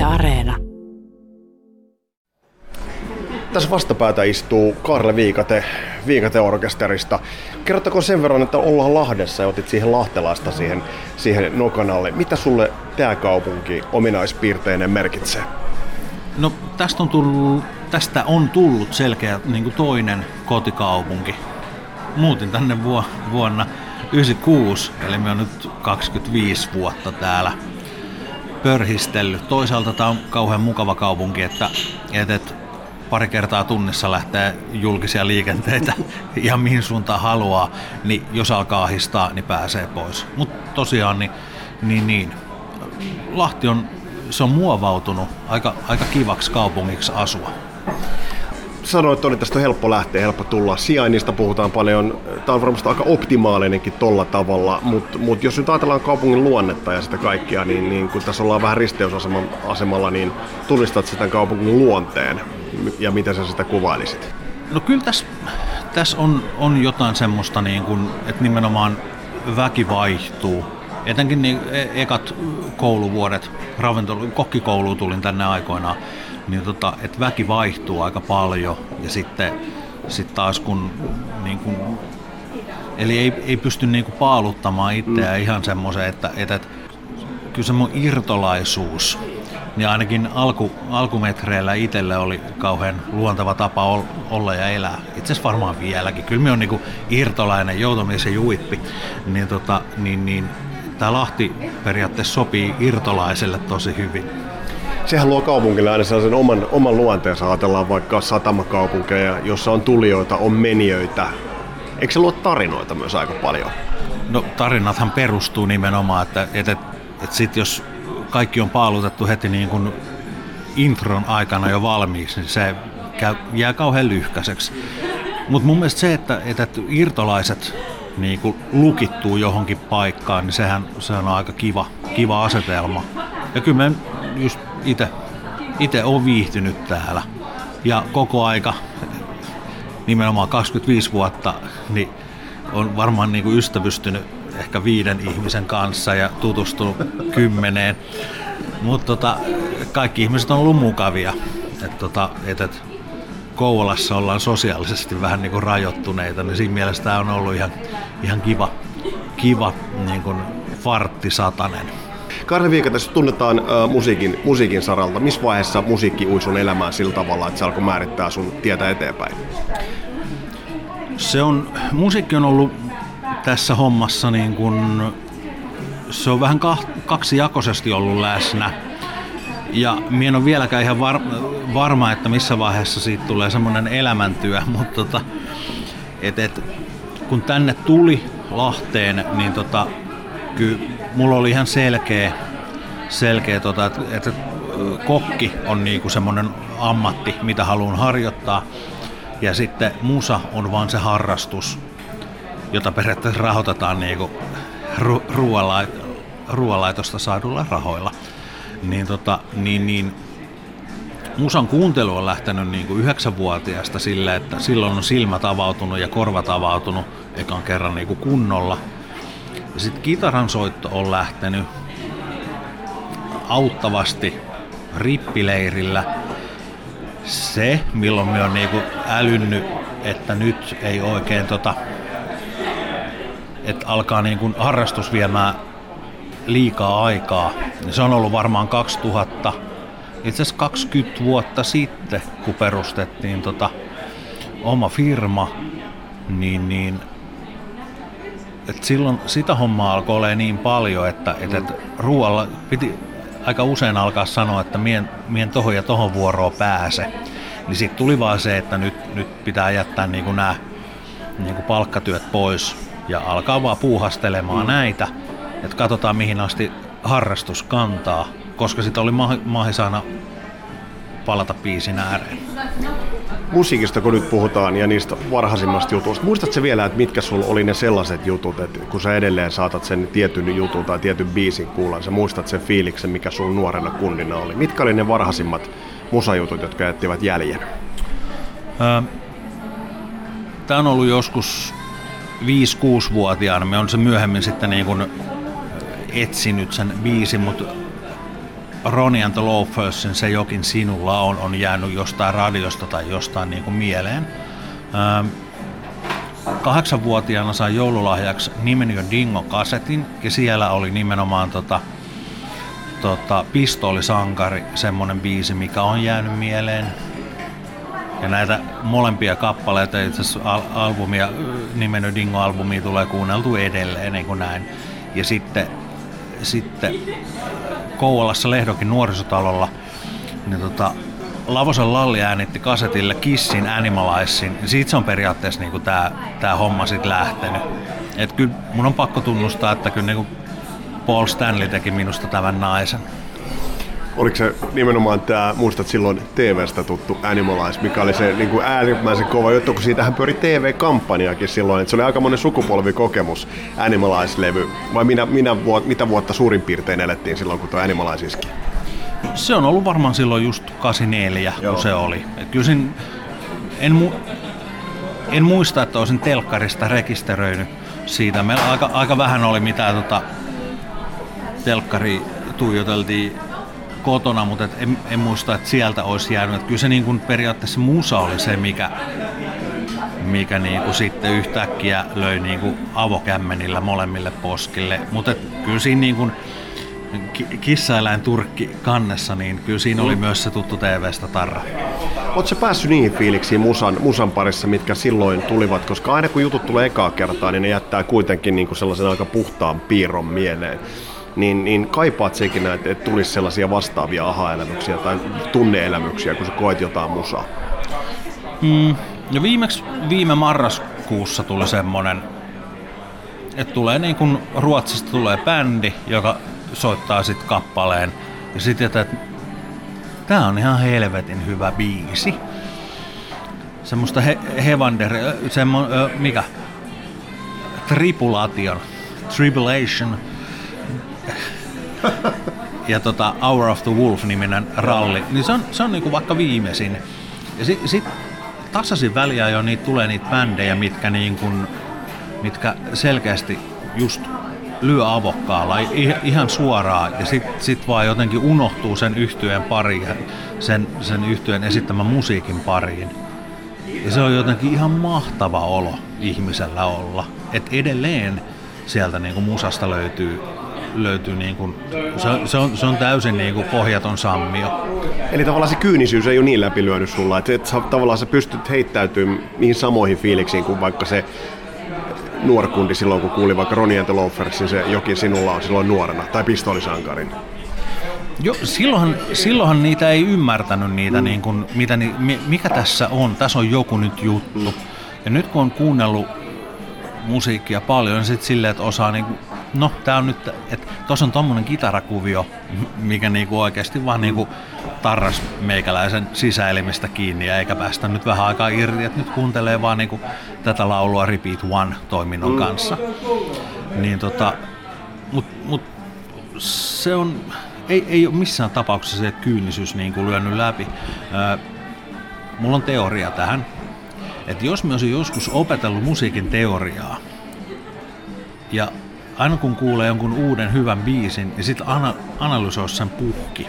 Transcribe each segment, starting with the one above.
Yle Areena. Tässä vastapäätä istuu Karle Viikate, Viikate orkesterista. Kerrottako sen verran, että ollaan Lahdessa ja otit siihen lahtelaista siihen, siihen nokan alle. Mitä sulle tämä kaupunki ominaispiirteinen merkitsee? No tästä on tullut, tästä on tullut selkeä niin kuin toinen kotikaupunki. Muutin tänne vu- vuonna 96, eli me on nyt 25 vuotta täällä pörhistellyt. Toisaalta tämä on kauhean mukava kaupunki, että, että, pari kertaa tunnissa lähtee julkisia liikenteitä ihan mihin suuntaan haluaa, niin jos alkaa ahistaa, niin pääsee pois. Mutta tosiaan, niin, niin, niin, Lahti on, se on muovautunut aika, aika kivaksi kaupungiksi asua. Sanoit, että tästä helppo lähteä, helppo tulla. Sijainnista puhutaan paljon. Tämä on varmasti aika optimaalinenkin tolla tavalla, mutta mut jos nyt ajatellaan kaupungin luonnetta ja sitä kaikkia, niin, niin kun tässä ollaan vähän risteysasemalla, niin tunnistat sitä kaupungin luonteen ja miten sä sitä kuvailisit? No kyllä tässä, tässä on, on jotain semmoista, niin kuin, että nimenomaan väki vaihtuu. Etenkin niin e- ekat kouluvuodet, ravintolo, kokkikouluun tulin tänne aikoinaan, niin tota, että väki vaihtuu aika paljon ja sitten sit taas kun niin kuin, eli ei, ei pysty niin kuin paaluttamaan itseään mm. ihan semmoisen, että, että, että kyllä semmoinen irtolaisuus niin ainakin alku, alkumetreillä itselle oli kauhean luontava tapa olla ja elää. Itse asiassa varmaan vieläkin. Kyllä me on niinku irtolainen, joutamies ja juippi. Niin, tota, niin, niin tämä Lahti periaatteessa sopii irtolaiselle tosi hyvin. Sehän luo kaupungille aina sellaisen oman, oman luonteensa. Ajatellaan vaikka satamakaupunkeja, jossa on tulijoita, on menijöitä. Eikö se luo tarinoita myös aika paljon? No tarinathan perustuu nimenomaan, että, että, että sit jos kaikki on paalutettu heti niin kuin intron aikana jo valmiiksi, niin se käy, jää kauhean lyhkäiseksi. Mutta mun mielestä se, että, että irtolaiset niin kuin lukittuu johonkin paikkaan, niin sehän, sehän on aika kiva, kiva asetelma. Ja kyllä mä just itse itse olen viihtynyt täällä. Ja koko aika, nimenomaan 25 vuotta, niin on varmaan niin kuin ystävystynyt ehkä viiden ihmisen kanssa ja tutustunut kymmeneen. Mutta tota, kaikki ihmiset on ollut mukavia. Et tota, et, et, Kouvolassa ollaan sosiaalisesti vähän niin kuin rajoittuneita, niin siinä mielessä tämä on ollut ihan, ihan kiva, kiva niin kuin farttisatanen. Viika, tässä tunnetaan äh, musiikin, musiikin saralta. Missä vaiheessa musiikki ui sun elämään sillä tavalla, että se alkoi määrittää sun tietä eteenpäin? Se on, musiikki on ollut tässä hommassa niin kun, se on vähän kaksijakoisesti ollut läsnä. Ja minä en ole vieläkään ihan var, varma, että missä vaiheessa siitä tulee semmoinen elämäntyö, mutta tota, et, et, kun tänne tuli Lahteen, niin tota, kyllä mulla oli ihan selkeä, selkeä tota, että et, kokki on niinku semmoinen ammatti, mitä haluan harjoittaa. Ja sitten musa on vaan se harrastus, jota periaatteessa rahoitetaan niinku ru- ruoanlaitosta saadulla rahoilla. Niin, tota, niin, niin musan kuuntelu on lähtenyt niin kuin yhdeksänvuotiaasta sille, että silloin on silmät avautunut ja korvat avautunut ekan kerran niin kuin kunnolla. Sitten kitaran soitto on lähtenyt auttavasti rippileirillä. Se, milloin me on niinku älynnyt, että nyt ei oikein tota, että alkaa niin kuin harrastus viemään liikaa aikaa. Se on ollut varmaan 2000, itse asiassa 20 vuotta sitten, kun perustettiin tota oma firma, niin, niin et silloin sitä hommaa alkoi olla niin paljon, että, että, että ruoalla piti aika usein alkaa sanoa, että mien, mien tohon ja tohon vuoroon pääse. Niin sitten tuli vaan se, että nyt, nyt pitää jättää niin nämä niin palkkatyöt pois ja alkaa vaan puuhastelemaan mm. näitä, että katsotaan mihin asti harrastus kantaa, koska sitten oli mahi saada palata biisin ääreen. Musiikista kun nyt puhutaan ja niistä varhaisimmasta jutuista, muistatko vielä, että mitkä sulla oli ne sellaiset jutut, että kun sä edelleen saatat sen tietyn jutun tai tietyn biisin kuulla, sä muistat sen fiiliksen, mikä sun nuorena kundina oli. Mitkä oli ne varhaisimmat musajutut, jotka jättivät jäljen? Tämä on ollut joskus 5-6-vuotiaana. Me on se myöhemmin sitten niin kuin etsinyt sen biisin, mutta Ronnie and the Loafersin Se jokin sinulla on, on jäänyt jostain radiosta tai jostain niin kuin mieleen. Ähm, kahdeksanvuotiaana sain joululahjaksi nimen jo Dingo-kasetin ja siellä oli nimenomaan tota, tota, Pistoolisankari, semmonen biisi, mikä on jäänyt mieleen. Ja näitä molempia kappaleita, itse asiassa al- albumia, nimen Dingo-albumia tulee kuunneltu edelleen, niin kuin näin. Ja sitten, sitten Kouvolassa Lehdokin nuorisotalolla, niin tota, Lavosen Lalli äänitti kasetille Kissin Animalizein, niin siitä se on periaatteessa niinku tää, tää homma sit lähtenyt. Et kyllä mun on pakko tunnustaa, että kyllä niinku Paul Stanley teki minusta tämän naisen. Oliko se nimenomaan tämä, muistat silloin TV-stä tuttu Animalize, mikä oli se niin kuin äärimmäisen kova juttu, kun siitähän pyöri TV-kampanjakin silloin, että se oli aika monen sukupolvikokemus Animalize-levy. Vai minä, minä vuot, mitä vuotta suurin piirtein elettiin silloin, kun tuo Animalize iski? Se on ollut varmaan silloin just 84, Joo. kun se oli. Et kyllä en, mu, en muista, että olisin telkkarista rekisteröinyt siitä. Meillä aika, aika vähän oli mitään tota, telkkari tuijoteltiin kotona, mutta et en, en, muista, että sieltä olisi jäänyt. Et kyllä se niin kuin periaatteessa musa oli se, mikä, mikä niin kuin sitten yhtäkkiä löi niin kuin avokämmenillä molemmille poskille. Mutta kyllä siinä niin kuin, kissaeläin turkki kannessa, niin kyllä siinä oli mm. myös se tuttu TV-stä tarra. Oletko päässyt niihin fiiliksiin musan, musan parissa, mitkä silloin tulivat? Koska aina kun jutut tulee ekaa kertaa, niin ne jättää kuitenkin niin kuin sellaisen aika puhtaan piirron mieleen. Niin, niin kaipaat sekin, että, että tulisi sellaisia vastaavia aha-elämyksiä tai tunneelämyksiä, kun sä koet jotain musaa? Mm, no viimeksi viime marraskuussa tuli semmonen, että tulee niin kuin Ruotsista tulee bändi, joka soittaa sitten kappaleen. Ja sitten, että tämä on ihan helvetin hyvä biisi. Semmoista he, Hevander, semmo, mikä? Tripulation. Tribulation. Ja tota Hour of the Wolf-niminen ralli. Niin se on, se on niinku vaikka viimeisin. Ja sitten sit tasaisin väliä jo niitä tulee niitä bändejä, mitkä, niin kun, mitkä selkeästi just lyö avokkaalla ihan suoraan ja sitten sit vaan jotenkin unohtuu sen yhtyeen pariin, sen, sen yhtyeen esittämän musiikin pariin. Ja se on jotenkin ihan mahtava olo ihmisellä olla. Että edelleen sieltä niinku musasta löytyy, löytyy niinku, se, se, on, se on täysin niinku pohjaton sammio. Eli tavallaan se kyynisyys ei ole niin läpilyönyt sulla, että et, tavallaan sä pystyt heittäytymään niihin samoihin fiiliksiin kuin vaikka se nuorkundi silloin, kun kuuli vaikka Ronnie and Loafersin se Jokin sinulla on silloin nuorena, tai Pistolisankarin? Jo, silloinhan, silloinhan niitä ei ymmärtänyt niitä, mm. niin kuin, mitä, mikä tässä on, tässä on joku nyt juttu. Mm. Ja nyt kun on kuunnellut musiikkia paljon, niin sitten silleen, että osaa niin kuin, no tää on nyt, että tuossa on tommonen kitarakuvio, mikä niinku oikeasti vaan niinku tarras meikäläisen sisäelimistä kiinni ja eikä päästä nyt vähän aikaa irti, että nyt kuuntelee vaan niinku tätä laulua Repeat One toiminnon kanssa. Niin tota, mut, mut se on, ei, ei ole missään tapauksessa se kyynisyys niin kuin lyönyt läpi. Ää, mulla on teoria tähän, että jos mä olisin joskus opetellut musiikin teoriaa ja aina kun kuulee jonkun uuden hyvän biisin ja sitten ana- analysoi sen puhki,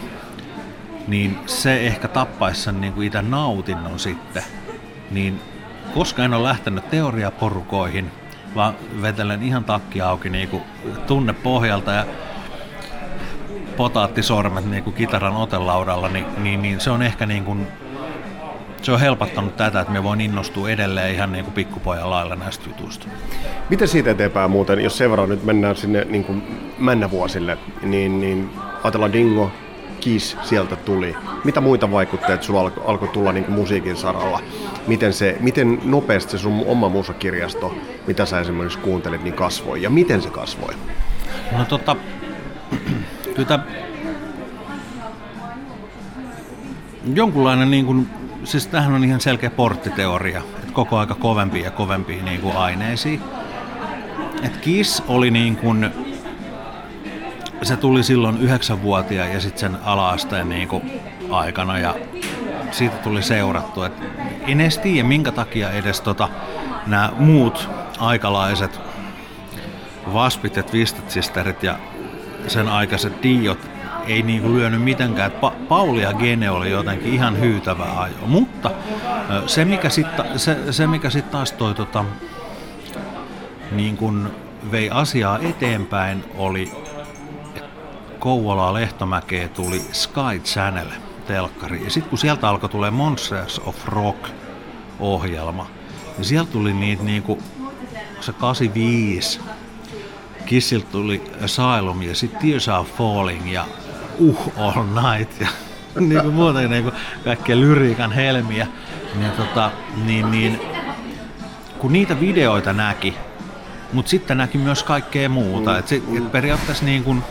niin se ehkä tappaisi sen niin kuin itse nautinnon sitten. Niin koska en ole lähtenyt teoriaporukoihin, vaan vetelen ihan takki auki niin kuin tunne pohjalta ja potaattisormet niin kuin kitaran otelaudalla, niin, niin, niin se on ehkä niin kuin se on helpottanut tätä, että me voin innostua edelleen ihan niin kuin pikkupojan lailla näistä jutuista. Miten siitä eteenpäin muuten, jos sen verran nyt mennään sinne niin kuin männävuosille, niin, niin ajatellaan Dingo, Kiss sieltä tuli. Mitä muita vaikutteita sulla alkoi alko tulla niin kuin musiikin saralla? Miten, se, miten nopeasti se sun oma musakirjasto, mitä sä esimerkiksi kuuntelit, niin kasvoi? Ja miten se kasvoi? No tota, kyllä jonkunlainen niin kuin siis tämähän on ihan selkeä porttiteoria, että koko aika kovempia ja kovempia niin kuin aineisiin. Et Kiss oli niin kuin, se tuli silloin yhdeksänvuotia ja sitten sen alaasteen niin kuin aikana ja siitä tuli seurattu. Et en edes tiedä minkä takia edes tota, nämä muut aikalaiset Vaspit ja Twisted Sisterit ja sen aikaiset Diot ei niinku lyönyt mitenkään. Pa- Pauli ja Gene oli jotenkin ihan hyytävää ajoa. Mutta se mikä sitten se, se mikä sit taas toi tota, niin kun vei asiaa eteenpäin oli, Kouvolaa Lehtomäkeä tuli Sky Channel telkkari. Ja sitten kun sieltä alkoi tulee Monsters of Rock ohjelma, niin sieltä tuli niitä niinku, se 85, Kissiltä tuli Asylum ja sitten Tears Falling ja Uh All Night ja niinku muuten niinku kaikkea lyriikan helmiä. Niin, tota, niin, niin, kun niitä videoita näki, mutta sitten näki myös kaikkea muuta. Mm, et, et periaatteessa niin kun,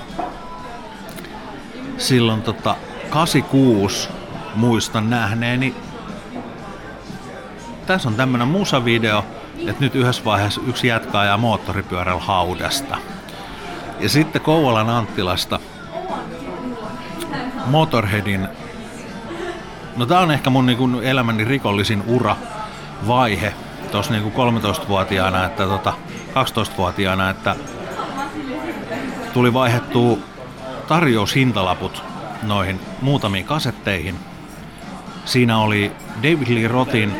silloin tota, 86 muistan nähneeni. Tässä on tämmönen musavideo, että nyt yhdessä vaiheessa yksi jatkaa ja moottoripyörällä haudasta. Ja sitten Kouvolan Anttilasta Motorheadin, no tää on ehkä mun niinku elämäni rikollisin ura vaihe tuossa niinku 13-vuotiaana, että tota, 12-vuotiaana, että tuli vaihettua tarjoushintalaput noihin muutamiin kasetteihin. Siinä oli David Lee Rothin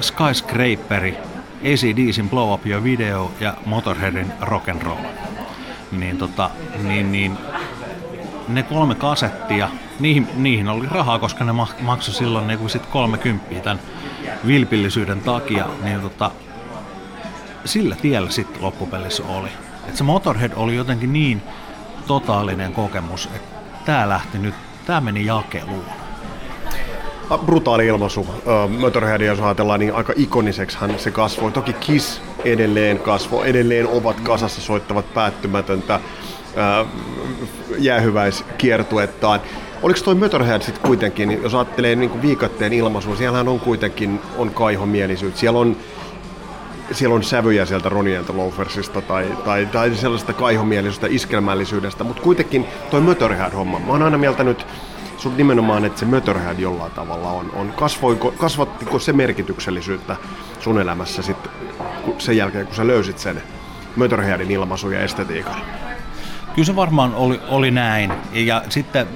Skyscraperi, ACDCin Blow Up Your Video ja Motorheadin Rock and Roll. Niin, tota, niin, niin ne kolme kasettia, niihin, niihin oli rahaa, koska ne maksoi silloin niin sit 30 tämän vilpillisyyden takia, niin tota, sillä tiellä sitten loppupelissä oli. Et se Motorhead oli jotenkin niin totaalinen kokemus, että tämä lähti nyt, tämä meni jakeluun. Brutaali ilmaisu. Motorheadia, jos ajatellaan, niin aika ikoniseksi hän se kasvoi. Toki Kiss edelleen kasvoi, edelleen ovat kasassa soittavat päättymätöntä uh, jäähyväiskiertuettaan. Oliko toi Motorhead sitten kuitenkin, jos ajattelee niin viikatteen ilmaisua, siellähän on kuitenkin on kaihomielisyyttä. Siellä on siellä on sävyjä sieltä Ronnie and Loafersista tai, tai, tai sellaista kaihomielisyydestä, iskelmällisyydestä, mutta kuitenkin toi Motorhead-homma, mä oon aina mieltänyt sun nimenomaan, että se Motorhead jollain tavalla on, on kasvoiko, kasvattiko se merkityksellisyyttä sun elämässä sitten sen jälkeen, kun sä löysit sen Motorheadin ilmaisun ja estetiikan? Kyllä se varmaan oli, oli näin. Ja sitten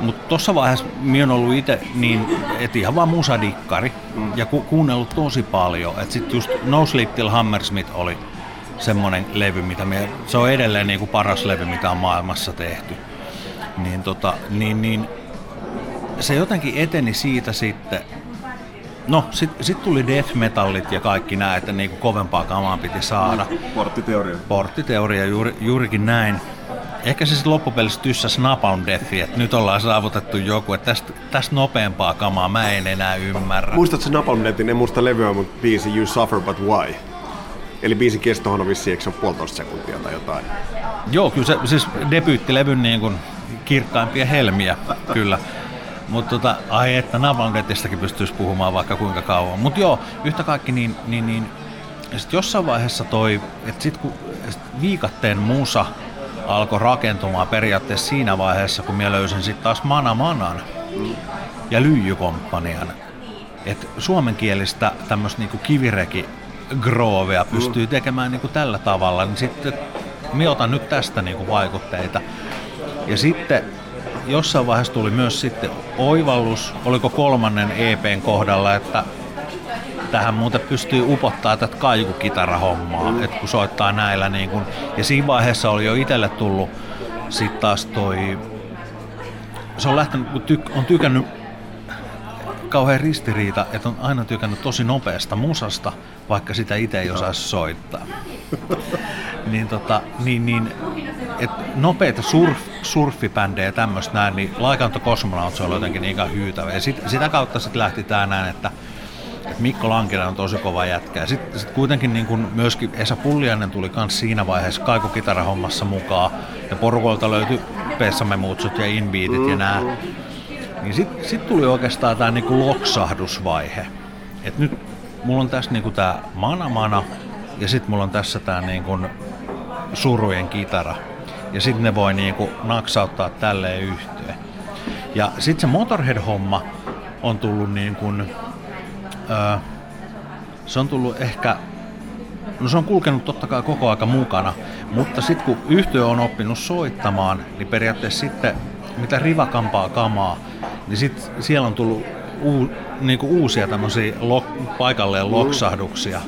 mutta tuossa vaiheessa minä olen ollut itse niin, että ihan vaan musadikkari mm. ja ku, kuunnellut tosi paljon. Että sitten just No Sleep Till Hammersmith oli semmoinen levy, mitä mie, se on edelleen niin kuin paras levy, mitä on maailmassa tehty. Niin, tota, niin, niin se jotenkin eteni siitä sitten, No, sitten sit tuli death metallit ja kaikki nämä, että niinku kovempaa kamaa piti saada. Porttiteoria. Porttiteoria, juuri, juurikin näin ehkä se sitten loppupelissä tyssäs Napalm Deathi, että nyt ollaan saavutettu joku, että tästä, tästä nopeampaa kamaa mä en enää ymmärrä. Muistatko Napalm Deathin, en muista levyä, mutta biisi You Suffer But Why? Eli biisin kestohan on vissiin, eikö se ole puolitoista sekuntia tai jotain? Joo, kyllä se siis debyyttilevyn niin kuin kirkkaimpia helmiä, kyllä. Mutta tota, ai että Napalm Deathistäkin pystyisi puhumaan vaikka kuinka kauan. Mutta joo, yhtä kaikki niin, niin, niin sit jossain vaiheessa toi, että sit kun sit viikatteen musa alkoi rakentumaan periaatteessa siinä vaiheessa, kun minä löysin sitten taas Mana Manan ja Lyijykomppanian. Et suomenkielistä tämmöistä niinku kivireki groovea pystyy tekemään niinku tällä tavalla, niin sitten minä otan nyt tästä niinku vaikutteita. Ja sitten jossain vaiheessa tuli myös sitten oivallus, oliko kolmannen EPn kohdalla, että tähän muuten pystyy upottaa tätä kaikukitara-hommaa, mm. että kun soittaa näillä niin kun, ja siinä vaiheessa oli jo itselle tullut sitten taas toi, se on lähtenyt, kun tyk, on tykännyt kauhean ristiriita, että on aina tykännyt tosi nopeasta musasta, vaikka sitä itse ei osaisi soittaa. niin, tota, niin, niin et nopeita surf, surfipändejä ja tämmöistä näin, niin Laikanto Cosmonauts oli jotenkin niin hyytävä. Ja sit, sitä kautta sitten lähti tämä näin, että että Mikko Lankinen on tosi kova jätkä. Sitten sit kuitenkin niin kun myöskin Esa Pulliainen tuli myös siinä vaiheessa kaikukitarahommassa mukaan. Ja porukolta löytyi Pessamme Mutsut ja Inbeatit ja nämä. Niin sitten sit tuli oikeastaan tämä niin loksahdusvaihe. Et nyt mulla on tässä niin tämä mana mana ja sitten mulla on tässä tämä niin surujen kitara. Ja sitten ne voi niin kuin naksauttaa tälleen yhteen. Ja sitten se Motorhead-homma on tullut niin kuin Öö, se on tullut ehkä, no se on kulkenut totta kai koko aika mukana, mutta sitten kun yhtiö on oppinut soittamaan, niin periaatteessa sitten mitä rivakampaa kamaa, niin sit siellä on tullut uu, niinku uusia tämmöisiä lok, paikalleen loksahduksia.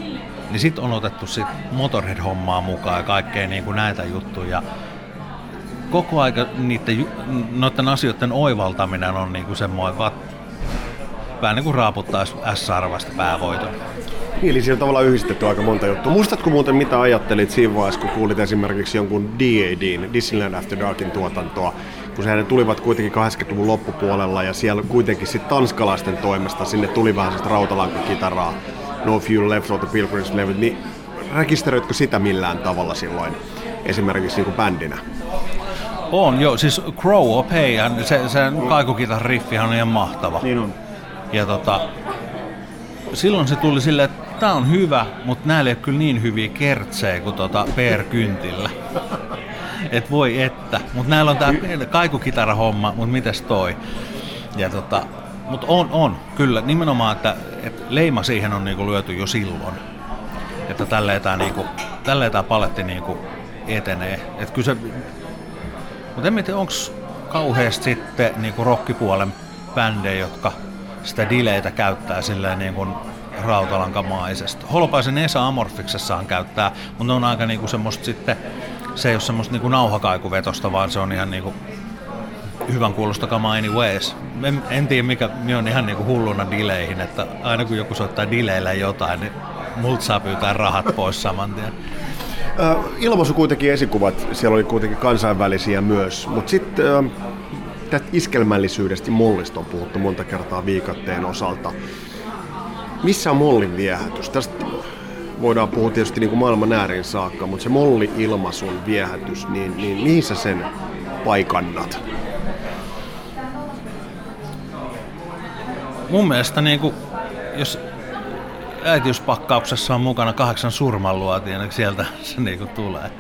Niin sitten on otettu sit Motorhead-hommaa mukaan ja kaikkea niinku näitä juttuja. Koko aika niiden, noiden asioiden oivaltaminen on niinku semmoinen, vähän niin kuin raaputtaisi S-arvasta päävoiton. Niin, eli siellä on tavallaan yhdistetty aika monta juttua. Muistatko muuten, mitä ajattelit siinä vaiheessa, kun kuulit esimerkiksi jonkun DADin, Disneyland After Darkin tuotantoa, kun sehän tulivat kuitenkin 80-luvun loppupuolella ja siellä kuitenkin sitten tanskalaisten toimesta sinne tuli vähän sellaista rautalankakitaraa, No Fuel Left of the Pilgrim's Levy, niin rekisteröitkö sitä millään tavalla silloin esimerkiksi niin kuin bändinä? On, joo. Siis Crow of Hey, se, se kaikukitar riffihan on ihan mahtava. Niin on. Ja tota, silloin se tuli silleen, että tämä on hyvä, mutta näillä ei ole kyllä niin hyviä kertsejä kuin tota Per Kyntillä. Et voi että. Mutta näillä on tämä kaikukitara-homma, mutta mites toi? Ja tota, mutta on, on, kyllä. Nimenomaan, että, että leima siihen on niinku lyöty jo silloin. Että tälleen tämä niinku, tälleen tää paletti niinku etenee. Et kyllä se, mutta en tiedä, onko kauheasti sitten niinku rockipuolen bändejä, jotka sitä dileitä käyttää silleen niin kuin rautalankamaisesti. Holopaisen Esa Amorfiksessaan käyttää, mutta on aika niinku semmoista sitten, se ei ole semmoista niinku nauhakaikuvetosta, vaan se on ihan niinku hyvän kuulosta kamaa anyways. En, en tiedä mikä, minä on ihan niinku hulluna dileihin, että aina kun joku soittaa dileillä jotain, niin multa saa pyytää rahat pois saman tien. Ilmaisu kuitenkin esikuvat, siellä oli kuitenkin kansainvälisiä myös, mutta sitten tästä iskelmällisyydestä mollista on puhuttu monta kertaa viikatteen osalta. Missä on mollin viehätys? Tästä voidaan puhua tietysti niin kuin maailman ääriin saakka, mutta se molli-ilmaisun viehätys, niin, niin mihin sä sen paikannat? Mun mielestä niin kuin, jos äitiyspakkauksessa on mukana kahdeksan surmanluotia, niin sieltä se niin kuin tulee.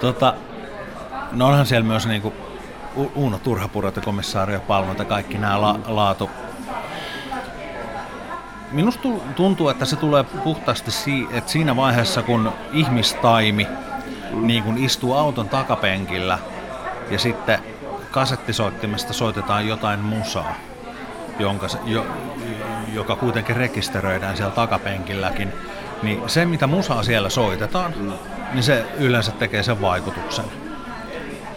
Tota, no onhan siellä myös niin kuin Uuno Turhapurot ja komissaario Palmonta, kaikki nämä la, laatu. Minusta tuntuu, että se tulee puhtaasti si- että siinä vaiheessa, kun ihmistaimi niin kun istuu auton takapenkillä ja sitten kasettisoittimesta soitetaan jotain musaa, jonka, jo, joka kuitenkin rekisteröidään siellä takapenkilläkin, niin se mitä musaa siellä soitetaan, niin se yleensä tekee sen vaikutuksen.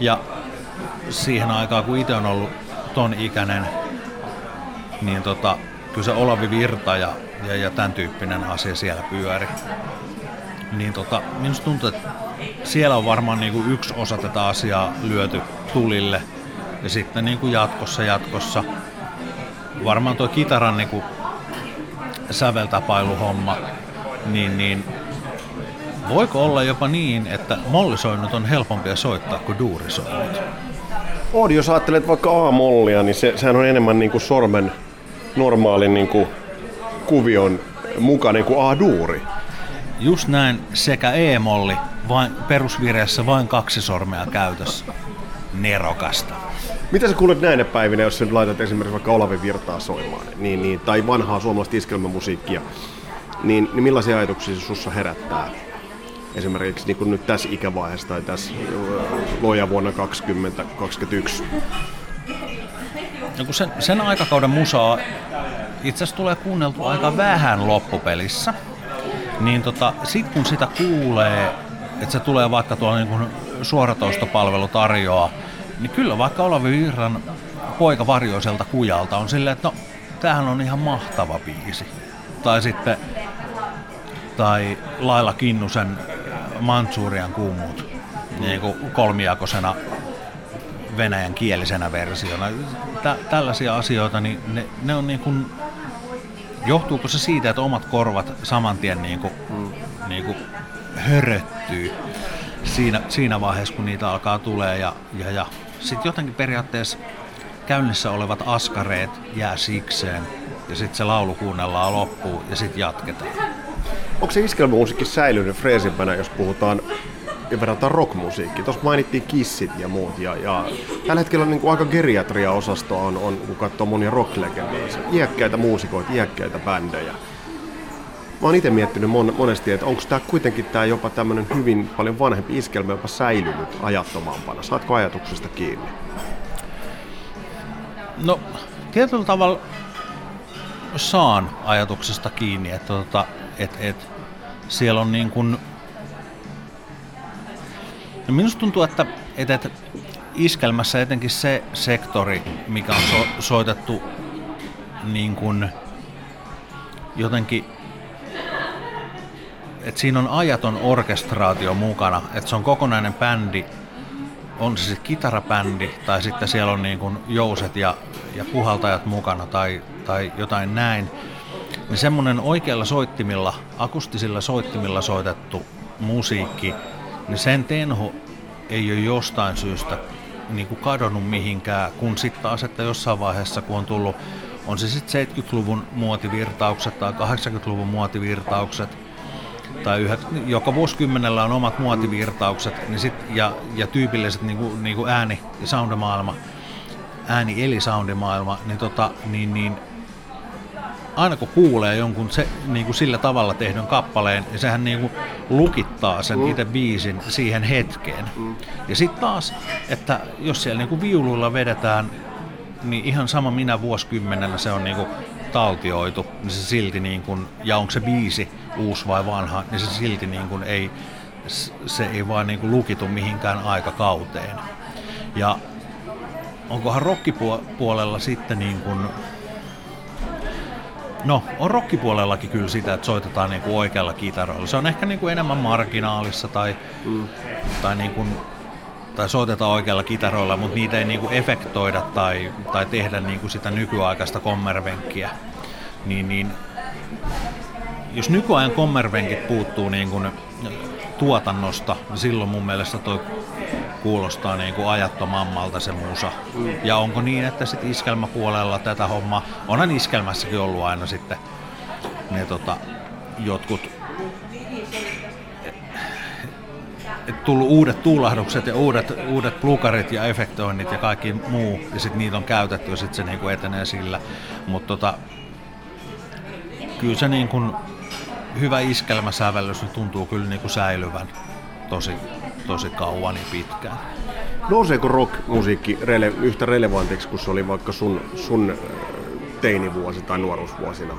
Ja siihen aikaan, kun itse on ollut ton ikäinen, niin tota, kyllä se Olavi Virta ja, ja, ja tämän tyyppinen asia siellä pyöri. Niin tota, minusta tuntuu, että siellä on varmaan niin kuin yksi osa tätä asiaa lyöty tulille. Ja sitten niin kuin jatkossa, jatkossa, varmaan tuo kitaran niin kuin säveltapailuhomma, niin, niin voiko olla jopa niin, että mollisoinnut on helpompia soittaa kuin duurisoinnut? On, jos ajattelet vaikka A-mollia, niin se, sehän on enemmän niin kuin sormen normaalin niin kuin kuvion mukainen kuin A-duuri. Just näin, sekä E-molli, vain, perusvireessä vain kaksi sormea käytössä. Nerokasta. Mitä sä kuulet näinä päivinä, jos sä nyt laitat esimerkiksi vaikka Olavi Virtaa soimaan, niin, niin, tai vanhaa suomalaista iskelmämusiikkia, niin, niin millaisia ajatuksia se sussa herättää? esimerkiksi niin kuin nyt tässä ikävaiheessa tai tässä loja vuonna 2021? No kun sen, sen aikakauden musaa itse asiassa tulee kuunneltu aika vähän loppupelissä, niin tota, sitten kun sitä kuulee, että se tulee vaikka tuolla niin kuin suoratoistopalvelu tarjoaa, niin kyllä vaikka Olavi Virran poika Varjoiselta kujalta on silleen, että no, tämähän on ihan mahtava biisi. Tai sitten tai Laila Kinnusen Mantsurian kummut niin kuin kolmijakosena venäjän kielisenä versiona. Tä, tällaisia asioita, niin ne, ne on niin kuin, johtuuko se siitä, että omat korvat saman tien niin kuin, mm. niin kuin höröttyy siinä, siinä vaiheessa, kun niitä alkaa tulee ja, ja, ja sitten jotenkin periaatteessa käynnissä olevat askareet jää sikseen ja sitten se laulu kuunnellaan loppuun ja sitten jatketaan. Onko se iskelmämusiikki säilynyt freesimpänä, jos puhutaan verrataan rockmusiikki. Tuossa mainittiin kissit ja muut. Ja, ja tällä hetkellä niin kuin aika geriatria-osasto on, on, kun katsoo monia rocklegendoja. Iäkkäitä muusikoita, iäkkäitä bändejä. Mä oon itse miettinyt mon, monesti, että onko tämä kuitenkin tämä jopa tämmöinen hyvin paljon vanhempi iskelmä jopa säilynyt ajattomampana. Saatko ajatuksesta kiinni? No, tietyllä tavalla saan ajatuksesta kiinni, että tota, et, et, siellä on niin kuin... No minusta tuntuu, että, että, iskelmässä etenkin se sektori, mikä on so, soitettu niin kuin jotenkin että siinä on ajaton orkestraatio mukana, että se on kokonainen bändi, on se sitten kitarabändi tai sitten siellä on niin kuin jouset ja, ja puhaltajat mukana tai, tai jotain näin, niin semmoinen oikealla soittimilla, akustisilla soittimilla soitettu musiikki, niin sen tenho ei ole jostain syystä niin kuin kadonnut mihinkään, kun sitten taas, että jossain vaiheessa, kun on tullut, on se sitten 70-luvun muotivirtaukset tai 80-luvun muotivirtaukset, tai yhä, joka vuosikymmenellä on omat muotivirtaukset niin sit, ja, ja tyypilliset niin kuin, niin kuin ääni- ja soundimaailma, ääni eli soundimaailma, niin, tota, niin, niin aina kun kuulee jonkun se, niin kuin sillä tavalla tehdyn kappaleen, niin sehän niin kuin lukittaa sen mm. itse biisin siihen hetkeen. Mm. Ja sitten taas, että jos siellä niin kuin viuluilla vedetään, niin ihan sama minä vuosikymmenellä se on niin kuin taltioitu, niin se silti niin kuin, ja onko se biisi uusi vai vanha, niin se silti niin kuin ei, se ei vaan niin kuin lukitu mihinkään aikakauteen. Ja onkohan rockipuolella sitten niin kuin, No, on rockipuolellakin kyllä sitä, että soitetaan niin kuin oikealla kitaroilla. Se on ehkä niin kuin enemmän marginaalissa tai, mm. tai, niin kuin, tai soitetaan oikealla kitaroilla, mutta niitä ei niin kuin efektoida tai, tai tehdä niin kuin sitä nykyaikaista kommervenkkiä. Niin, niin, jos nykyajan kommervenkit puuttuu niin kuin tuotannosta, niin silloin mun mielestä toi kuulostaa niin kuin ajattomammalta se musa. Mm. Ja onko niin, että sitten iskelmäpuolella tätä hommaa, onhan iskelmässäkin ollut aina sitten ne tota, jotkut tullut uudet tuulahdukset ja uudet, uudet plukarit ja efektoinnit ja kaikki muu, ja sitten niitä on käytetty ja sitten se niinku etenee sillä. Mutta tota, kyllä se niinku hyvä iskelmäsävellys niin tuntuu kyllä niinku säilyvän tosi tosi kauan ja pitkään. Nouseeko rock-musiikki rele- yhtä relevantiksi kuin se oli vaikka sun, sun äh, teinivuosi tai nuoruusvuosina?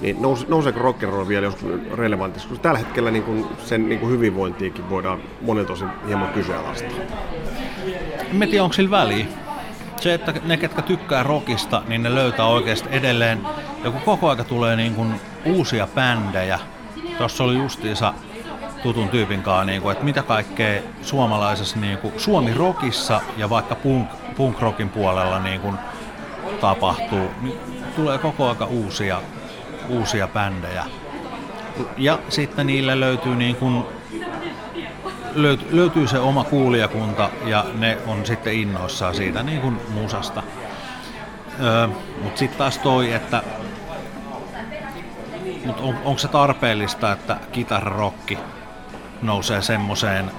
Niin nous, nouseeko rock and roll vielä joskus relevantiksi? Koska tällä hetkellä niin kun sen niin kun hyvinvointiikin voidaan monilta osin hieman kyseenalaistaa. En tiedä, onko sillä väliä. Se, että ne, ketkä tykkää rockista, niin ne löytää oikeasti edelleen. Ja kun koko aika tulee niin kun uusia bändejä, tuossa oli justiinsa tutun tyypin kanssa, niin kuin, että mitä kaikkea suomalaisessa niin kuin, Suomi-rockissa ja vaikka punk, punk-rockin puolella niin kuin, tapahtuu. Niin tulee koko aika uusia, uusia bändejä. Ja sitten niille löytyy niin kuin, löytyy, löytyy se oma kuulijakunta ja ne on sitten innoissaan siitä niin kuin musasta. Öö, Mutta sitten taas toi, että mut on, onko se tarpeellista, että kitararokki nousee semmoiseen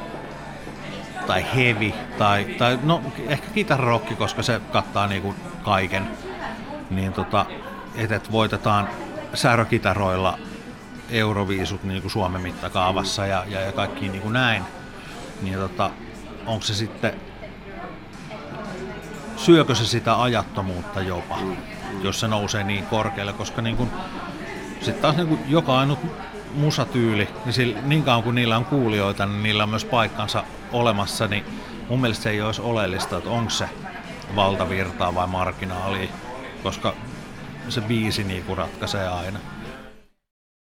tai heavy, tai, tai no ehkä kitararokki, koska se kattaa niinku kaiken, niin tota, että et voitetaan särökitaroilla euroviisut niinku Suomen mittakaavassa ja, ja, ja kaikki niinku näin, niin tota, onko se sitten, syökö se sitä ajattomuutta jopa, jos se nousee niin korkealle, koska niin sitten taas niin joka ainut musatyyli, niin sillä, niin kauan kuin niillä on kuulijoita, niin niillä on myös paikkansa olemassa, niin mun mielestä se ei olisi oleellista, että onko se valtavirtaa vai marginaali, koska se biisi niin ratkaisee aina.